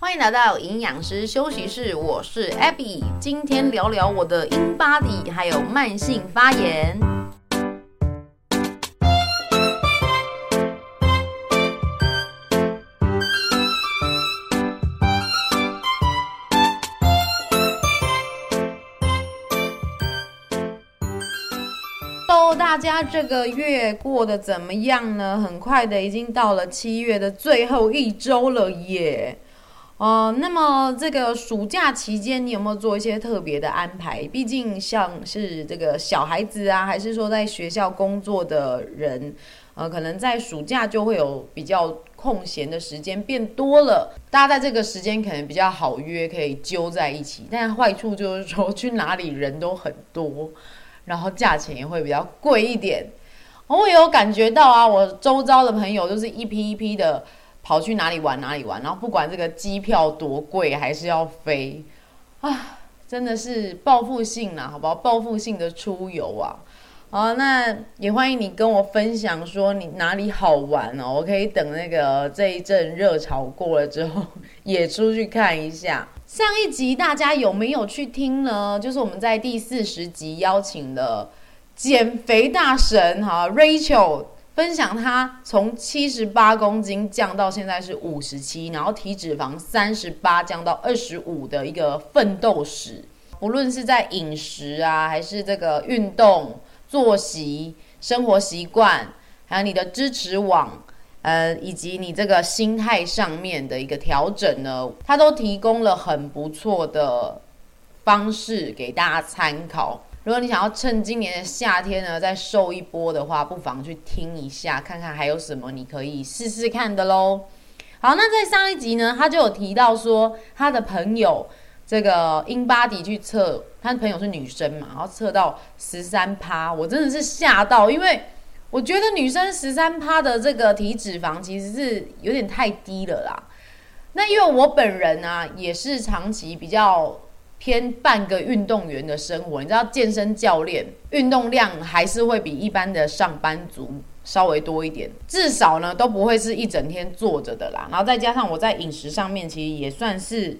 欢迎来到营养师休息室，我是 Abby，今天聊聊我的 InBody 还有慢性发炎。都大家这个月过得怎么样呢？很快的，已经到了七月的最后一周了耶。哦、那么这个暑假期间，你有没有做一些特别的安排？毕竟像是这个小孩子啊，还是说在学校工作的人，呃，可能在暑假就会有比较空闲的时间变多了，大家在这个时间可能比较好约，可以揪在一起。但坏处就是说，去哪里人都很多，然后价钱也会比较贵一点。我也有感觉到啊，我周遭的朋友都是一批一批的。跑去哪里玩哪里玩，然后不管这个机票多贵，还是要飞啊，真的是报复性啦，好不好？报复性的出游啊，好，那也欢迎你跟我分享说你哪里好玩哦，我可以等那个这一阵热潮过了之后，也出去看一下。上一集大家有没有去听呢？就是我们在第四十集邀请的减肥大神哈 Rachel。分享他从七十八公斤降到现在是五十七，然后体脂肪三十八降到二十五的一个奋斗史。无论是在饮食啊，还是这个运动、作息、生活习惯，还有你的支持网，呃，以及你这个心态上面的一个调整呢，他都提供了很不错的方式给大家参考。如果你想要趁今年的夏天呢，再瘦一波的话，不妨去听一下，看看还有什么你可以试试看的喽。好，那在上一集呢，他就有提到说，他的朋友这个英巴迪去测，他的朋友是女生嘛，然后测到十三趴，我真的是吓到，因为我觉得女生十三趴的这个体脂肪其实是有点太低了啦。那因为我本人啊，也是长期比较。偏半个运动员的生活，你知道健身教练运动量还是会比一般的上班族稍微多一点，至少呢都不会是一整天坐着的啦。然后再加上我在饮食上面其实也算是。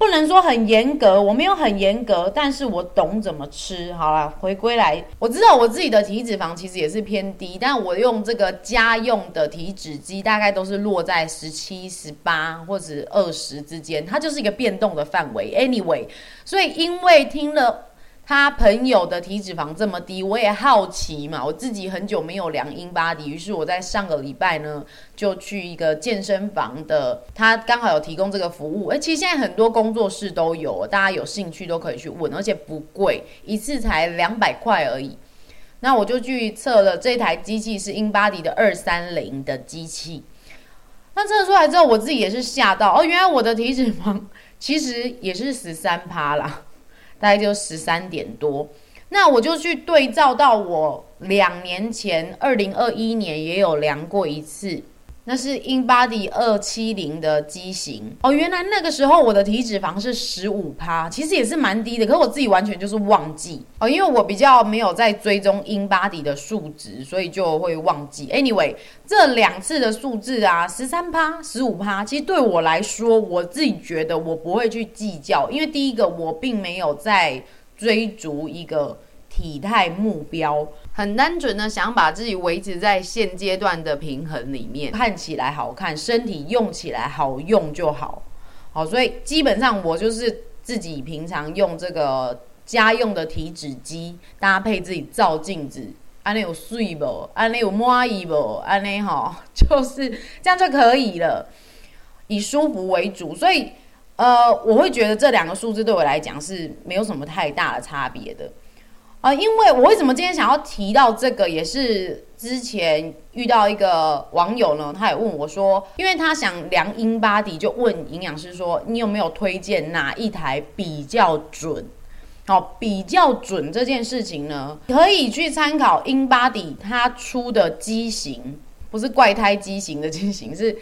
不能说很严格，我没有很严格，但是我懂怎么吃。好了，回归来，我知道我自己的体脂肪其实也是偏低，但我用这个家用的体脂机，大概都是落在十七、十八或者二十之间，它就是一个变动的范围。Anyway，所以因为听了。他朋友的体脂肪这么低，我也好奇嘛。我自己很久没有量 InBody，于是我在上个礼拜呢，就去一个健身房的，他刚好有提供这个服务。而其实现在很多工作室都有，大家有兴趣都可以去问，而且不贵，一次才两百块而已。那我就去测了，这台机器是 InBody 的二三零的机器。那测出来之后，我自己也是吓到哦，原来我的体脂肪其实也是十三趴啦。大概就十三点多，那我就去对照到我两年前二零二一年也有量过一次，那是 InBody 二七零的机型哦。原来那个时候我的体脂肪是十五趴，其实也是蛮低的，可是我自己完全就是忘记哦，因为我比较没有在追踪 InBody 的数值，所以就会忘记。Anyway，这两次的数字啊，十三趴、十五趴，其实对我来说，我自己觉得我不会去计较，因为第一个我并没有在追逐一个体态目标。很单纯的想把自己维持在现阶段的平衡里面，看起来好看，身体用起来好用就好。好，所以基本上我就是自己平常用这个家用的体脂机，搭配自己照镜子，安利有睡不？安利有满意不？安利哈，就是这样就可以了，以舒服为主。所以，呃，我会觉得这两个数字对我来讲是没有什么太大的差别的。啊、因为我为什么今天想要提到这个，也是之前遇到一个网友呢，他也问我说，因为他想量 InBody，就问营养师说，你有没有推荐哪一台比较准？好、比较准这件事情呢，可以去参考 InBody 它出的机型，不是怪胎机型的机型，是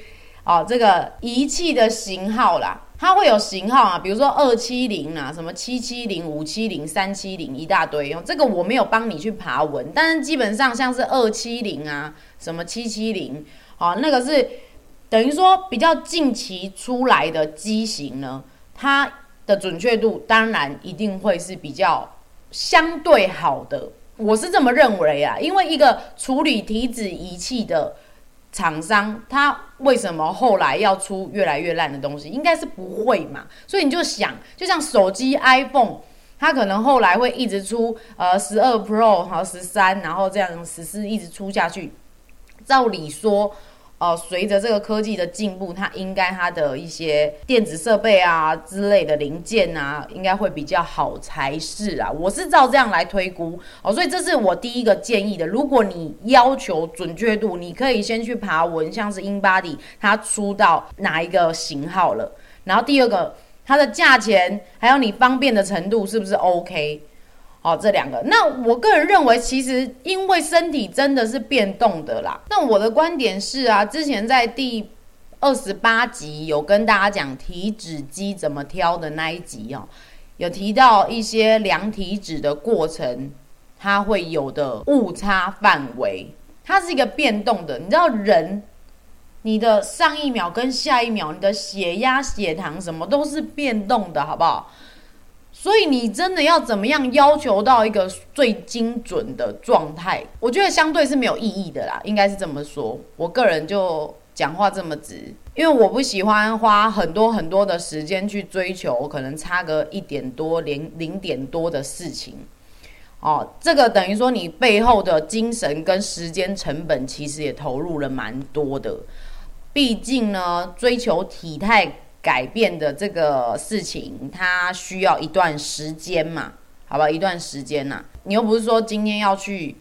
哦这个仪器的型号啦。它会有型号啊，比如说二七零啊，什么七七零、五七零、三七零，一大堆用。这个我没有帮你去爬文，但是基本上像是二七零啊，什么七七零，好，那个是等于说比较近期出来的机型呢，它的准确度当然一定会是比较相对好的，我是这么认为啊。因为一个处理体脂仪器的厂商，他为什么后来要出越来越烂的东西？应该是不会嘛。所以你就想，就像手机 iPhone，它可能后来会一直出呃十二 Pro 和十三，然后这样十四一直出下去。照理说。哦，随着这个科技的进步，它应该它的一些电子设备啊之类的零件啊，应该会比较好才是啊。我是照这样来推估哦，所以这是我第一个建议的。如果你要求准确度，你可以先去爬文，像是英巴迪它出到哪一个型号了。然后第二个，它的价钱还有你方便的程度是不是 OK？好，这两个，那我个人认为，其实因为身体真的是变动的啦。那我的观点是啊，之前在第二十八集有跟大家讲体脂机怎么挑的那一集哦，有提到一些量体脂的过程，它会有的误差范围，它是一个变动的。你知道人，你的上一秒跟下一秒，你的血压、血糖什么都是变动的，好不好？所以你真的要怎么样要求到一个最精准的状态？我觉得相对是没有意义的啦，应该是这么说。我个人就讲话这么直，因为我不喜欢花很多很多的时间去追求可能差个一点多、零零点多的事情。哦，这个等于说你背后的精神跟时间成本其实也投入了蛮多的。毕竟呢，追求体态。改变的这个事情，它需要一段时间嘛，好吧，一段时间呐、你又不是说今天要去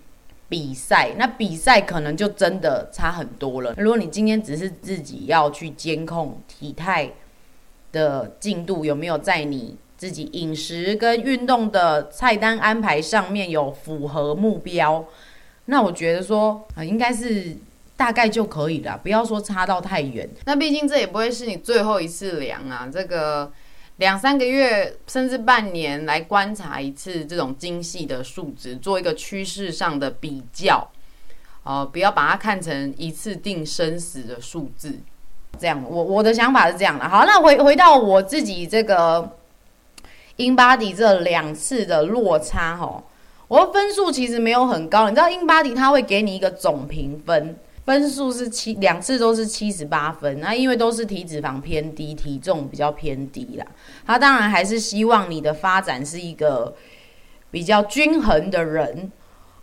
比赛，那比赛可能就真的差很多了。如果你今天只是自己要去监控体态的进度有没有在你自己饮食跟运动的菜单安排上面有符合目标，那我觉得说啊，应该是。大概就可以了，不要说差到太远。那毕竟这也不会是你最后一次量啊，这个两三个月甚至半年来观察一次这种精细的数值，做一个趋势上的比较。呃，不要把它看成一次定生死的数字。这样，我我的想法是这样的。好，那回回到我自己这个 InBody 这两次的落差哈，我的分数其实没有很高。你知道 InBody 它会给你一个总评分。分数是七，两次都是七十八分，那因为都是体脂肪偏低，体重比较偏低啦。他当然还是希望你的发展是一个比较均衡的人。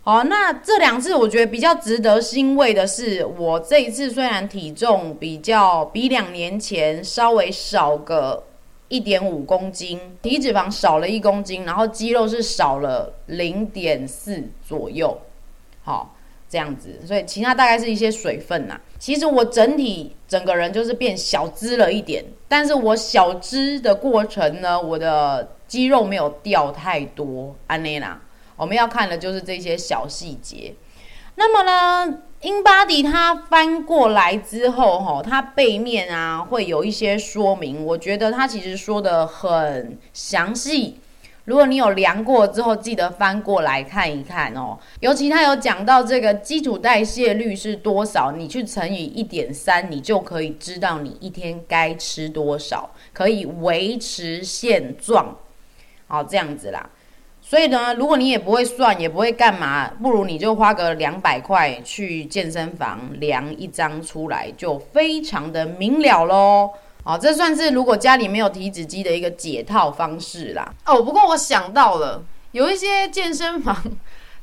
好，那这两次我觉得比较值得欣慰的是，我这一次虽然体重比较比两年前稍微少个一点五公斤，体脂肪少了一公斤，然后肌肉是少了零点四左右。好。这样子，所以其他大概是一些水分呐、其实我整体整个人就是变小只了一点，但是我小只的过程呢，我的肌肉没有掉太多。安内啦，我们要看的就是这些小细节。那么呢，InBody 它翻过来之后，哈，它背面啊会有一些说明。我觉得它其实说得很详细。如果你有量过之后，记得翻过来看一看哦。尤其他有讲到这个基础代谢率是多少，你去乘以一点三，你就可以知道你一天该吃多少，可以维持现状。好，这样子啦。所以呢，如果你也不会算，也不会干嘛，不如你就花个两百块去健身房量一张出来，就非常的明了喽。哦，这算是如果家里没有体脂机的一个解套方式啦。哦，不过我想到了，有一些健身房，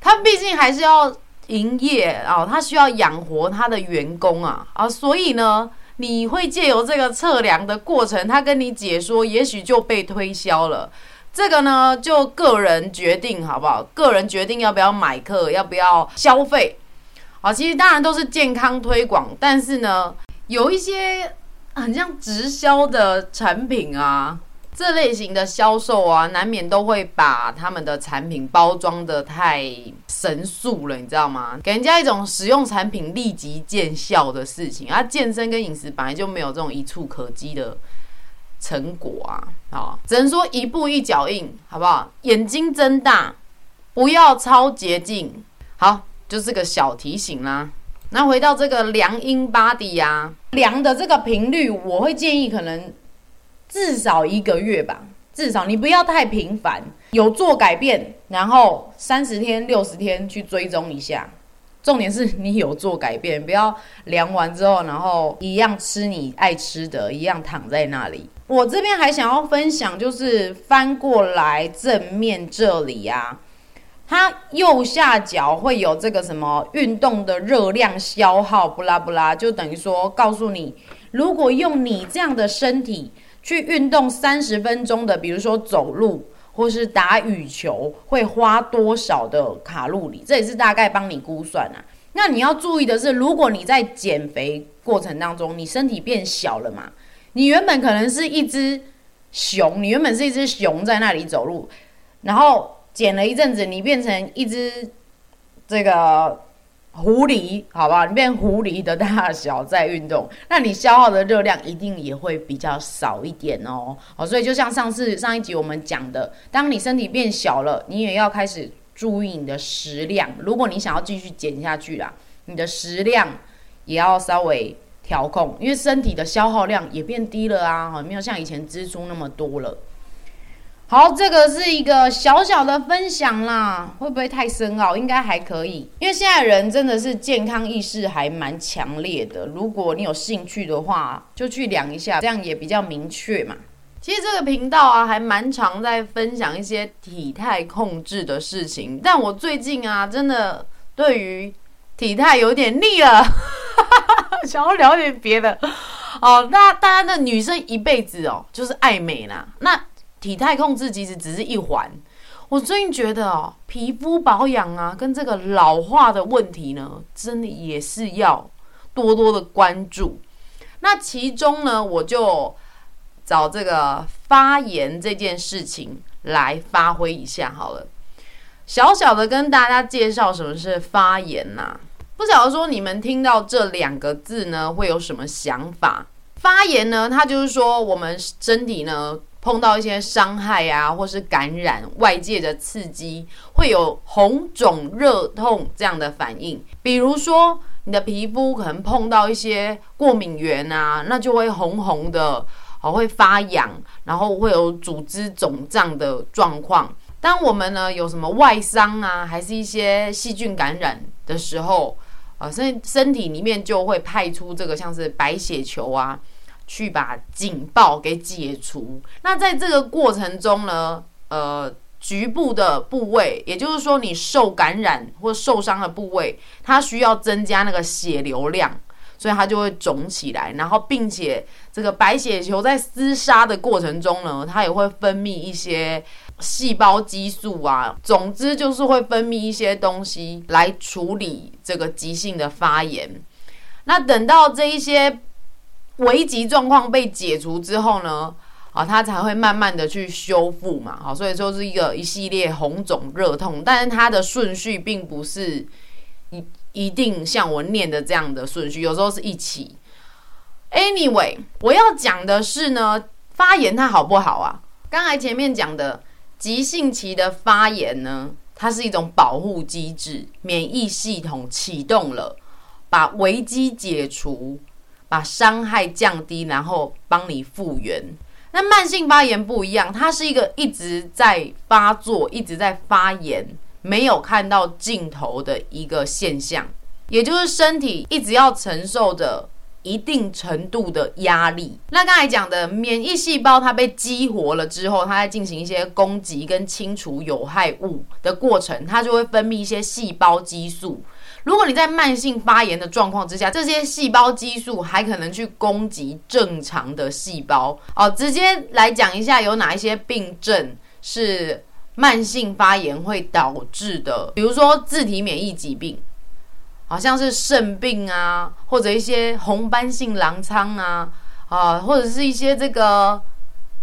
它毕竟还是要营业哦，它需要养活它的员工啊啊，所以呢，你会借由这个测量的过程，他跟你解说，也许就被推销了。这个呢，就个人决定好不好？个人决定要不要买课，要不要消费。好，其实当然都是健康推广，但是呢，有一些。很像直销的产品啊，这类型的销售啊，难免都会把他们的产品包装得太神速了，你知道吗？给人家一种使用产品立即见效的事情。而、啊、健身跟饮食本来就没有这种一触可及的成果啊，好，只能说一步一脚印，好不好？眼睛睁大，不要超捷径。好，就是个小提醒啦。那回到这个量 InBody 啊，量的这个频率，我会建议可能至少一个月吧，至少你不要太频繁，有做改变，然后三十天、六十天去追踪一下。重点是你有做改变，不要量完之后，然后一样吃你爱吃的，一样躺在那里。我这边还想要分享，就是翻过来正面这里啊，它右下角会有这个什么运动的热量消耗，不拉不拉，就等于说告诉你，如果用你这样的身体去运动三十分钟的，比如说走路。或是打羽球会花多少的卡路里？这也是大概帮你估算啊。那你要注意的是，如果你在减肥过程当中，你身体变小了嘛，你原本可能是一只熊，你原本是一只熊在那里走路，然后减了一阵子，你变成一只这个。狐狸，好不好？你变狐狸的大小在运动，那你消耗的热量一定也会比较少一点哦。好，所以就像上次上一集我们讲的，当你身体变小了，你也要开始注意你的食量。如果你想要继续减下去啦，你的食量也要稍微调控，因为身体的消耗量也变低了啊，没有像以前支出那么多了。好，这个是一个小小的分享啦，会不会太深奥？应该还可以，因为现在人真的是健康意识还蛮强烈的。如果你有兴趣的话，就去量一下，这样也比较明确嘛。其实这个频道啊，还蛮常在分享一些体态控制的事情，但我最近啊，真的对于体态有点腻了，想要聊点别的。哦，那大家的女生一辈子哦，就是爱美啦。那体态控制其实只是一环，我最近觉得哦，皮肤保养啊，跟这个老化的问题呢，真的也是要多多的关注。那其中呢，我就找这个发炎这件事情来发挥一下好了，小小的跟大家介绍什么是发炎呐、不晓得说你们听到这两个字呢，会有什么想法？发炎呢，它就是说我们身体呢。碰到一些伤害啊，或是感染，外界的刺激，会有红肿、热痛这样的反应。比如说，你的皮肤可能碰到一些过敏源啊，那就会红红的，哦，会发痒，然后会有组织肿胀的状况。当我们呢有什么外伤啊，还是一些细菌感染的时候，啊，身身体里面就会派出这个像是白血球啊。去把警报给解除。那在这个过程中呢，呃，局部的部位，也就是说你受感染或受伤的部位，它需要增加那个血流量，所以它就会肿起来。然后，并且这个白血球在厮杀的过程中呢，它也会分泌一些细胞激素啊。总之就是会分泌一些东西来处理这个急性的发炎。那等到这一些。危急状况被解除之后呢，啊，它才会慢慢的去修复嘛，好，所以说是一个一系列红肿热痛，但是它的顺序并不是一一定像我念的这样的顺序，有时候是一起。Anyway，我要讲的是呢，发炎它好不好啊？刚才前面讲的急性期的发炎呢，它是一种保护机制，免疫系统启动了，把危机解除。把伤害降低，然后帮你复原。那慢性发炎不一样，它是一个一直在发作、一直在发炎，没有看到尽头的一个现象。也就是身体一直要承受着一定程度的压力。那刚才讲的免疫细胞，它被激活了之后，它在进行一些攻击跟清除有害物的过程，它就会分泌一些细胞激素。如果你在慢性发炎的状况之下，这些细胞激素还可能去攻击正常的细胞哦。直接来讲一下，有哪一些病症是慢性发炎会导致的？比如说自体免疫疾病，好像是肾病啊，或者一些红斑性狼疮啊，啊，或者是一些这个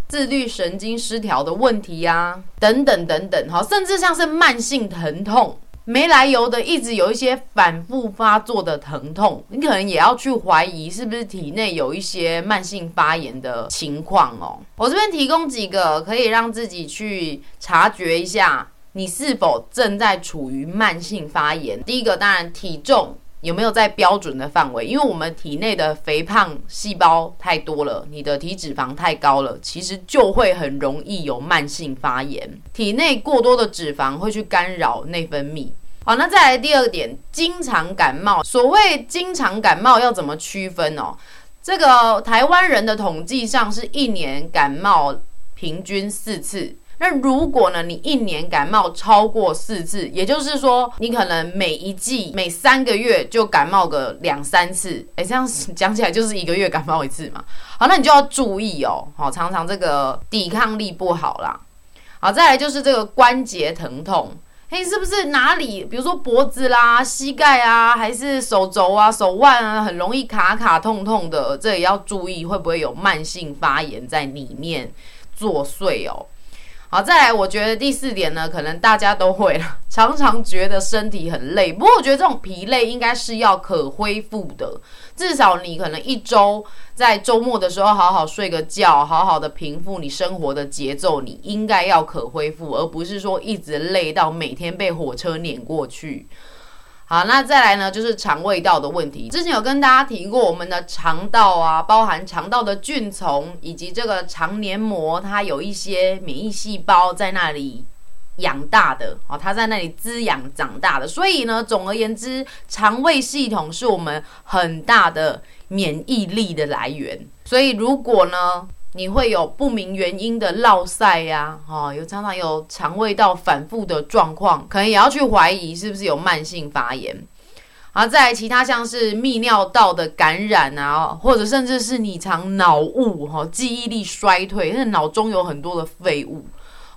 自律神经失调的问题呀，等等等等，哈，甚至像是慢性疼痛。没来由的，一直有一些反复发作的疼痛，你可能也要去怀疑是不是体内有一些慢性发炎的情况哦。我这边提供几个可以让自己去察觉一下，你是否正在处于慢性发炎。第一个，当然体重有没有在标准的范围？因为我们体内的肥胖细胞太多了，你的体脂肪太高了，其实就会很容易有慢性发炎。体内过多的脂肪会去干扰内分泌。好，那再来第二点，经常感冒。所谓经常感冒要怎么区分哦？这个台湾人的统计上是一年感冒平均四次。那如果呢，你一年感冒超过四次，也就是说，你可能每一季每三个月就感冒个两三次，诶，这样讲起来就是一个月感冒一次嘛。好，那你就要注意哦，好，常常这个抵抗力不好啦。好，再来就是这个关节疼痛，嘿，是不是哪里，比如说脖子啦、膝盖啊，还是手肘啊、手腕啊，很容易卡卡痛痛的，这也要注意会不会有慢性发炎在里面作祟哦。好，再来，我觉得第四点呢，可能大家都会了，常常觉得身体很累。不过我觉得这种疲累应该是要可恢复的，至少你可能一周在周末的时候好好睡个觉，好好的平复你生活的节奏，你应该要可恢复，而不是说一直累到每天被火车碾过去。好，那再来呢，就是肠胃道的问题。之前有跟大家提过，我们的肠道啊，包含肠道的菌丛以及这个肠黏膜，它有一些免疫细胞在那里养大的哦，它在那里滋养长大的。所以呢，总而言之，肠胃系统是我们很大的免疫力的来源。所以如果呢，你会有不明原因的落晒呀，哦，有常常有肠胃道反复的状况，可能也要去怀疑是不是有慢性发炎。好，再来其他像是泌尿道的感染啊，或者甚至是你常脑雾哈，记忆力衰退，那脑中有很多的废物，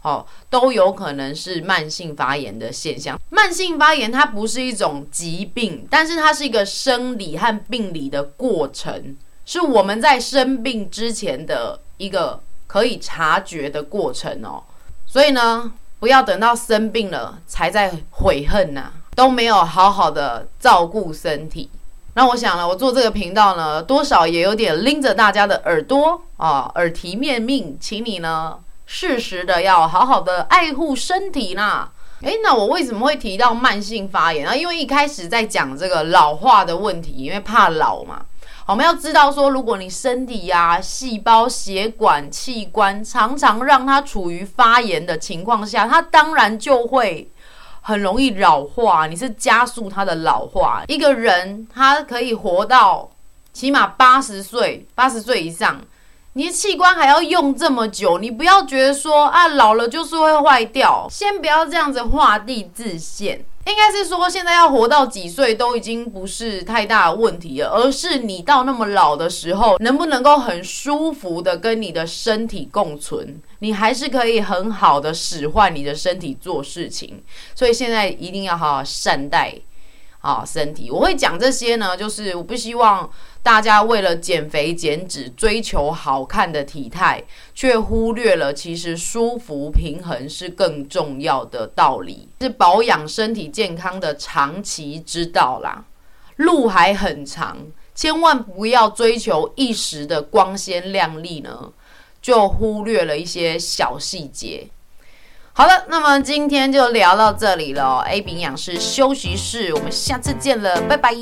哦，都有可能是慢性发炎的现象。慢性发炎它不是一种疾病，但是它是一个生理和病理的过程。是我们在生病之前的一个可以察觉的过程哦，所以呢，不要等到生病了才在悔恨呐，都没有好好的照顾身体。那我想呢，我做这个频道呢，多少也有点拎着大家的耳朵啊，耳提面命，请你呢适时的要好好的爱护身体啦。诶，那我为什么会提到慢性发炎啊？因为一开始在讲这个老化的问题，因为怕老嘛。我们要知道说，如果你身体呀、啊、细胞、血管、器官常常让它处于发炎的情况下，它当然就会很容易老化。你是加速它的老化。一个人他可以活到起码八十岁，八十岁以上，你的器官还要用这么久，你不要觉得说啊老了就是会坏掉，先不要这样子画地自限。应该是说，现在要活到几岁都已经不是太大问题了，而是你到那么老的时候，能不能够很舒服的跟你的身体共存，你还是可以很好的使唤你的身体做事情。所以现在一定要好好善待啊身体。我会讲这些呢，就是我不希望。大家为了减肥减脂，追求好看的体态，却忽略了其实舒服平衡是更重要的道理，是保养身体健康的长期之道啦。路还很长，千万不要追求一时的光鲜亮丽呢，就忽略了一些小细节。好了，那么今天就聊到这里了。A 饼营养师休息室，我们下次见了，拜拜。